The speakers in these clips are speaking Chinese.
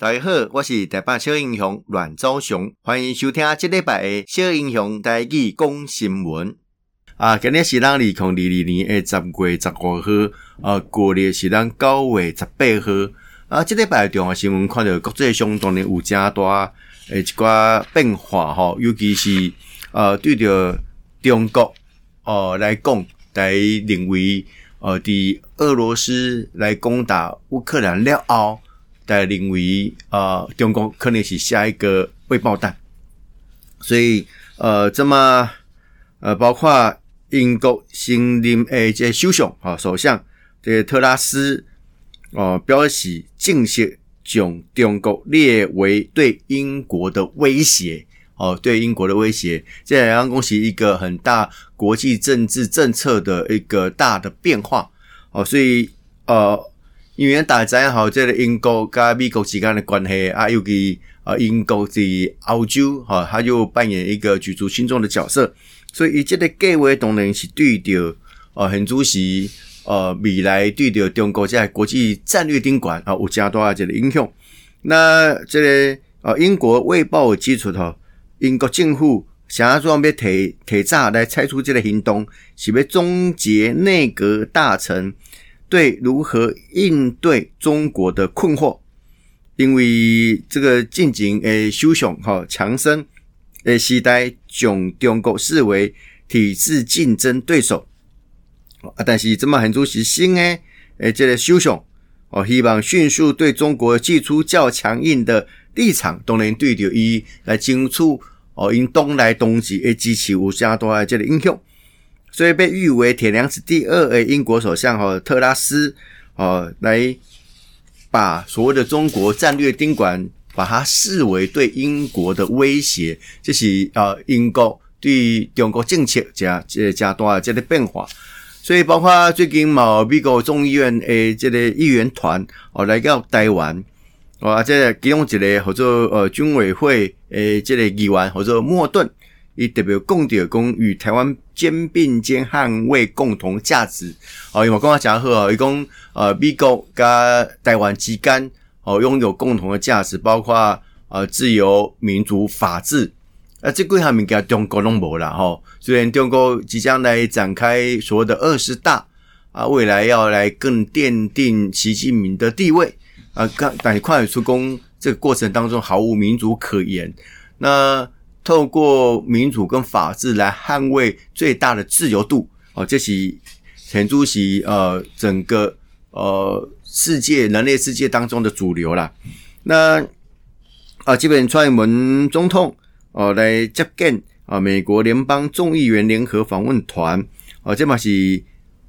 大家好，我是台北小英雄阮昭雄，欢迎收听这礼拜的小英雄台语讲新闻。啊，今日是咱二零二二年的十月十五号，呃，过历是咱九月十八号。啊，这礼拜重要新闻看到国际上当然有正大诶一寡变化吼，尤其是呃对着中国哦、呃、来讲，来认为呃，伫俄罗斯来攻打乌克兰了后。在认为，呃，中国可能是下一个未爆弹，所以，呃，这么，呃，包括英国新任诶这首相啊，首相这特拉斯，哦、呃，表示正式将中国列为对英国的威胁，哦、对英国的威胁，这两样东西一个很大国际政治政策的一个大的变化，哦、所以，呃。因为大家知影吼，这个英国跟美国之间的关系啊，尤其啊英国在欧洲哈，他就扮演一个举足轻重的角色，所以伊这个计划当然是对着呃很主席呃未来对着中国在国际战略顶管啊有加大这个影响。那这个呃英国卫报指出吼，英国政府想要准备提提早来拆除这个行动，是要终结内阁大臣。对如何应对中国的困惑，因为这个近景诶，首相哈强生诶，时代将中国视为体制竞争对手啊，但是这么很主席新诶诶，这个首相哦，希望迅速对中国寄出较强硬的立场，当然对着伊来争取哦，因东来东去诶，支持有相当这个影响。所以被誉为铁娘子第二诶英国首相哈特拉斯哦，来把所谓的中国战略宾馆，把它视为对英国的威胁，这是呃英国对中国政策加这加大这个变化。所以包括最近某美国众议院诶这个议员团哦来到台湾，哦这个其中一个合作呃军委会诶这个议员合作莫顿。伊特别讲到讲与台湾肩并肩捍卫共同价值，哦，因为我刚刚讲好哦，伊讲呃，美国跟台湾之间哦拥有共同的价值，包括呃自由、民主、法治，啊，这几项物件中国拢无啦吼。虽然中国即将来展开所谓的二十大啊，未来要来更奠定习近平的地位啊，看但是看得出讲这个过程当中毫无民主可言，那。透过民主跟法治来捍卫最大的自由度，哦，这是前主席呃整个呃世界人类世界当中的主流啦。那啊，基本蔡英文总统哦来接见啊美国联邦众议员联合访问团，哦，这嘛是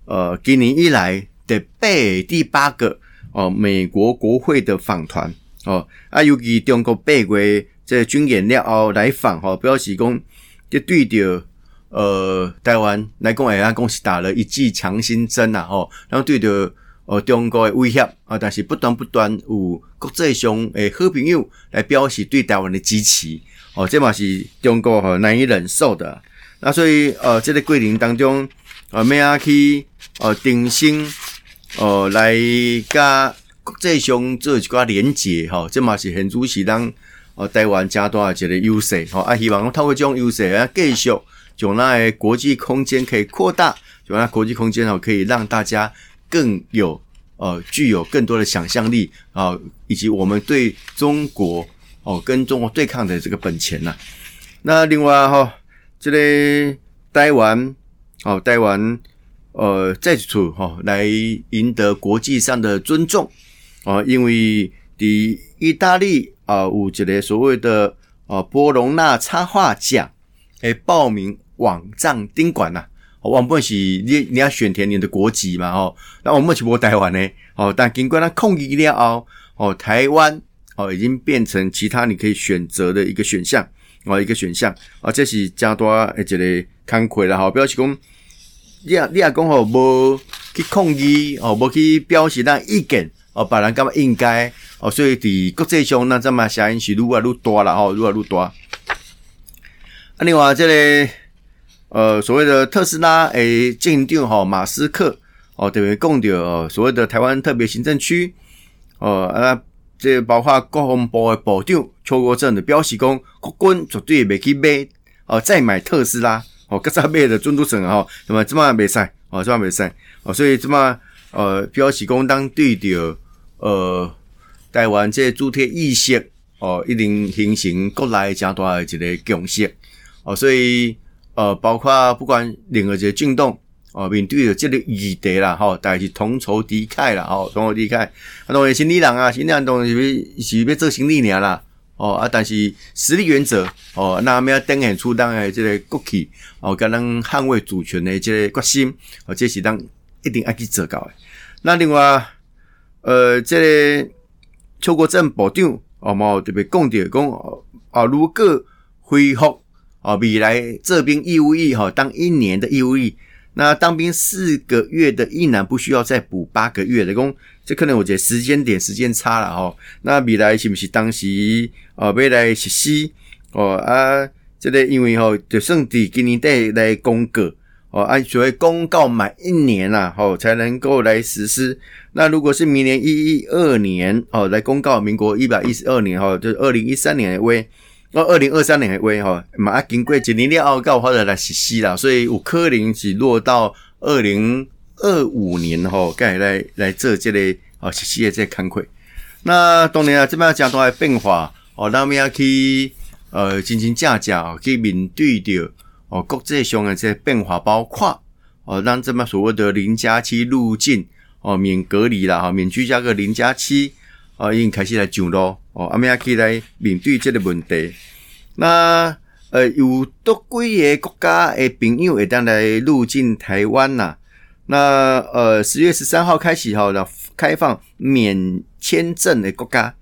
呃今年以来的八第八个哦美国国会的访团哦，啊尤其中国八月。这军演了后来访哈，表示讲，就对着呃台湾来讲，哎呀，讲是打了一剂强心针呐，吼，然后对着呃中国的威胁啊，但是不断不断有国际上诶好朋友来表示对台湾的支持，哦，这嘛是中国哈难以忍受的。那所以呃，这个过程当中呃，咩啊去呃定心呃来甲国际上做一寡连结哈，这嘛是很主席当。哦，台湾加大一个优势，吼啊，希望透过这种优势啊，继续将那国际空间可以扩大，将那国际空间哦，可以让大家更有呃，具有更多的想象力啊，以及我们对中国哦，跟中国对抗的这个本钱呐。那另外哈，这个台湾哦，台湾呃，在此处哈，来赢得国际上的尊重啊，因为第意大利。啊，有一个所谓的啊波隆纳插画奖，诶，报名网站宾馆呐，我们是你你要选填你的国籍嘛，吼，那我们是无台湾呢，哦，但经过那控议了后，哦，台湾哦已经变成其他你可以选择的一个选项，哦，一个选项，啊，这是加多诶一个慷慨了，哈，表示讲你啊你啊讲吼无去控议，哦，无去表示那意见，哦，别人感觉应该。哦，所以伫国际上，那这么声音是愈来愈大了吼，愈来愈大。啊，另外这个呃，所谓的特斯拉诶，进定吼马斯克哦，等于讲到所谓的台湾特别行政区哦啊，这包括国防部的部长邱国正的表示讲，国军绝对袂去买哦，再买特斯拉哦，搁再买的准拄算吼，那么这么袂使哦，这么袂使哦，所以这么呃表示讲，当对着呃台湾这主体意识哦，一定形成国内诚大的一个共识哦，所以呃包括不管任何一个政党。哦，面对着这个议题啦，吼，大家是同仇敌忾啦，吼，同仇敌忾。啊，当然，新理人啊，新理人当然是要是要做新理尔啦，哦啊，但是实力原则，哦，那么要展现出当诶这个国旗，哦，跟咱捍卫主权的这个决心，哦，这是咱一定要去做到的。那另外，呃，这个邱国正部长，哦，冇特别讲到讲，啊，如果恢复，哦，未来这边义务役，哈，当一年的义务役。那当兵四个月的役男不需要再补八个月的工，这可能我觉得时间点时间差了哈。那未来是不是当时哦未来实施哦啊？这个因为吼就算在今年底来公告哦，按所谓公告满一年啦，吼才能够来实施。那如果是明年一一二年哦来公告，民国一百一十二年哈，就是二零一三年为。到二零二三年的话吼，嘛啊经过一年了后，够或者来实施啦，所以有可能是落到二零二五年吼，该来来做这个哦实施的这个工作。那当然啊，这边讲到的变化哦，咱们要去呃进行架架去面对着哦国际上的这个变化，包括哦让这么所谓的零加七入境哦免隔离啦，哈免居家个零加七。哦，已经开始来上路哦，阿们可以来面对这个问题。那呃，有多几个国家的朋友会当来入境台湾呐？那呃，十月十三号开始哈，开放免签证的国家，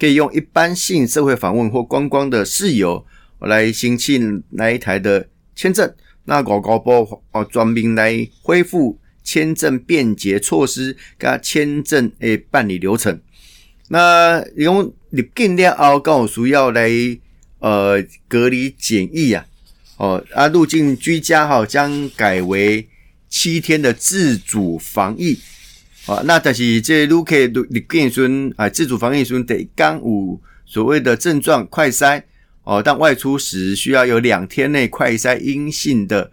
可以用一般性社会访问或观光的事由来申请来台的签证。那外交部哦，专门来恢复签证便捷措施跟签证诶办理流程。那用入境了后，刚好需要来呃隔离检疫啊，哦啊入境居家哈将改为七天的自主防疫啊。那但是这入客入入境时啊，自主防疫时得刚有所谓的症状快筛哦，但外出时需要有两天内快筛阴性的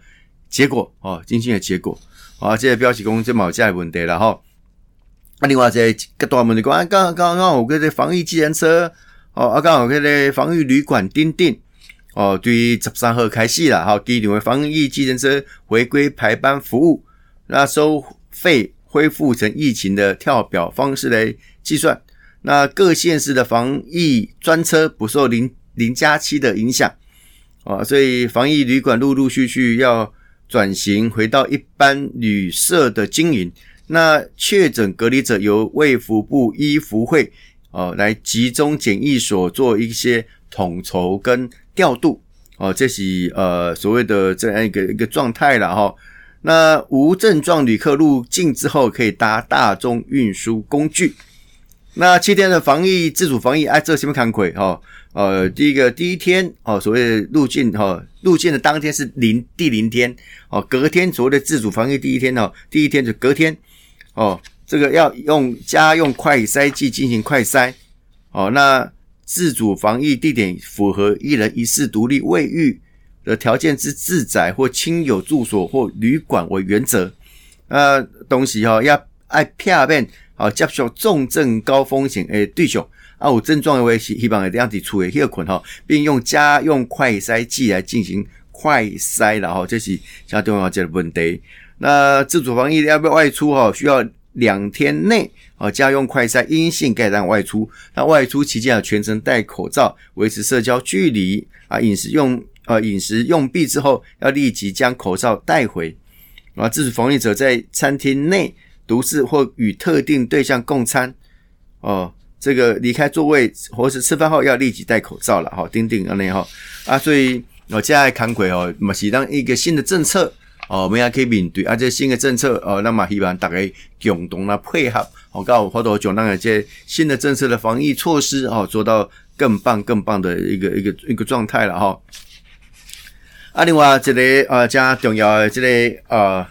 结果哦，阴性的结果啊，这个表示讲这冇这问题了哈。啊，另外在个大门的讲，啊，刚刚刚有个这防疫计程车，哦，啊，刚好个这防疫旅馆订订，哦，对，十三号开始了，哈，机场的防疫计程车回归排班服务，那收费恢复成疫情的跳表方式来计算，那各县市的防疫专车不受零零加七的影响，啊，所以防疫旅馆陆陆续续要转型回到一般旅社的经营。那确诊隔离者由卫福部医福会哦来集中检疫所做一些统筹跟调度哦，这是呃所谓的这样一个一个状态了哈。那无症状旅客入境之后可以搭大众运输工具。那七天的防疫自主防疫哎，这什么看亏哈？呃，第一个第一天哦，所谓入境哈，入境的当天是零第零天哦，隔天所谓的自主防疫第一天哦，第一天就隔天。哦，这个要用家用快筛剂进行快筛。哦，那自主防疫地点符合一人一室独立卫浴的条件之自宅或亲友住所或旅馆为原则。呃，东西哈要爱片面，好接受重症高风险诶对象啊，有症状的话希望这样子处理休困哈，并用家用快筛剂来进行快筛了哈，这是相当重要的问题。那自主防疫要不要外出哈？需要两天内啊，家用快筛阴性，盖章外出。那外出期间要全程戴口罩，维持社交距离啊。饮食用呃饮食用毕之后，要立即将口罩带回。啊，自主防疫者在餐厅内独自或与特定对象共餐哦，这个离开座位或是吃饭后要立即戴口罩了哈。钉钉啊那哈啊，所以我现在看过哦，嘛是当一个新的政策。哦，我们也可以面对啊，这新的政策哦，那么希望大家共同来配合，好，搞好多种那个这新的政策的防疫措施哦，做到更棒、更棒的一个一个一个状态了哈。啊，另外这个呃，加重要的这个呃，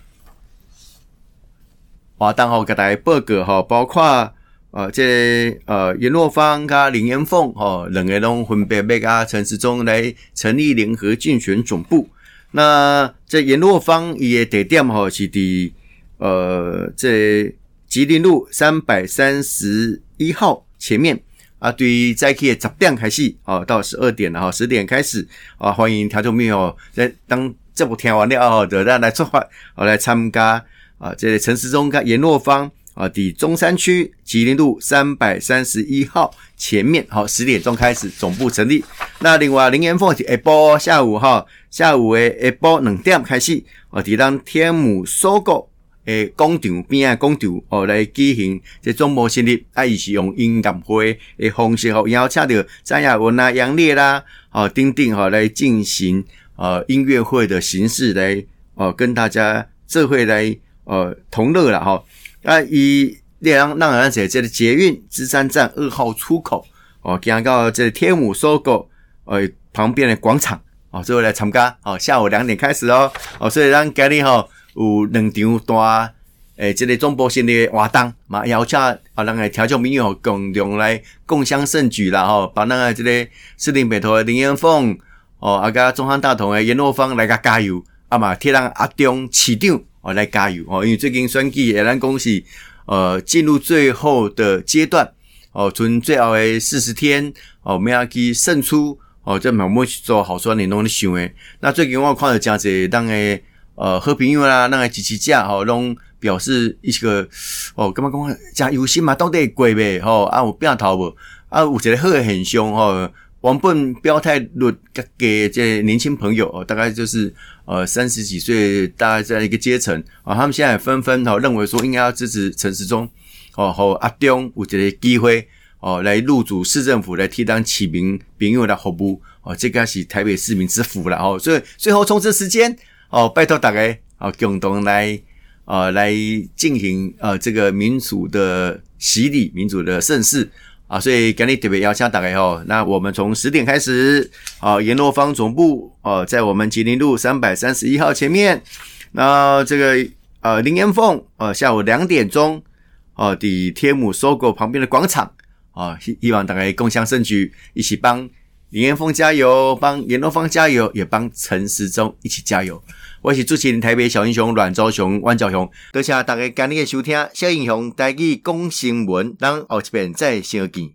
活动给大家报告哈，包括呃，这个、呃颜若芳加林延凤哦，两个拢分别要啊陈时中来成立联合竞选总部。那这颜若芳伊个地点吼是伫呃这吉林路三百三十一号前面啊。对于早起十点开始哦，到十二点然后十点开始啊，欢迎听众朋友在当这部听完了后，就咱来出发哦来参加啊。这个陈时中加颜若芳。啊，抵中山区吉林路三百三十一号前面，好，十点钟开始总部成立。那另外林元凤是下晡下午哈，下午诶下晡两点开始，哦，抵当天母收购诶广场边啊广场哦来举行这总部成立，啊，伊是用音乐会诶方式吼，然后请到张亚文啊、杨烈啦，哦，丁丁哈来进行呃音乐会的形式来哦跟大家这会来呃同乐了哈。啊，伊列让让人在这个捷运芝山站二号出口哦，行到这个天母 SOGO 呃旁边的广场哦，最后来参加哦，下午两点开始哦哦，所以咱今日吼有两场大诶，这个总部成立活动嘛，邀请啊，咱个听众朋友共同来共襄盛举啦吼，把咱个这个士林北头的林彦凤哦，啊个中山大同的严若芳来个加油，啊嘛替咱阿中市长。哦，来加油哦！因为最近选举，也咱恭喜，呃，进入最后的阶段哦，从最后的四十天哦，我们要去胜出哦，这慢慢去做好选你拢咧想诶。那最近我看到真侪当诶呃好朋友啦，那个支持者吼，拢表示一个哦，感觉讲真有心嘛，到底会过未吼？啊，有变头无？啊，有一个好诶现象吼。原本表态率给这年轻朋友哦，大概就是呃三十几岁，大概这样一个阶层啊，他们现在纷纷哈认为说应该要支持陈时中哦，和阿中有这个机会哦来入主市政府来替当市民朋友来服务哦，这个是台北市民之福了哦，所以最后冲刺时间哦，拜托大家哦共同来呃来进行呃这个民主的洗礼，民主的盛世。啊，所以今日特别邀请大家哦，那我们从十点开始，啊，颜若芳总部哦，在我们吉林路三百三十一号前面。那这个呃林延凤，呃下午两点钟，哦，抵天母 SOGO 旁边的广场，啊，希希望大家共襄盛举，一起帮林延凤加油，帮颜若芳加油，也帮陈时中一起加油。我是主持人台北小英雄阮昭雄、阮昭雄，多谢大家今日的收听。小英雄带去讲新闻，咱后一遍再相见。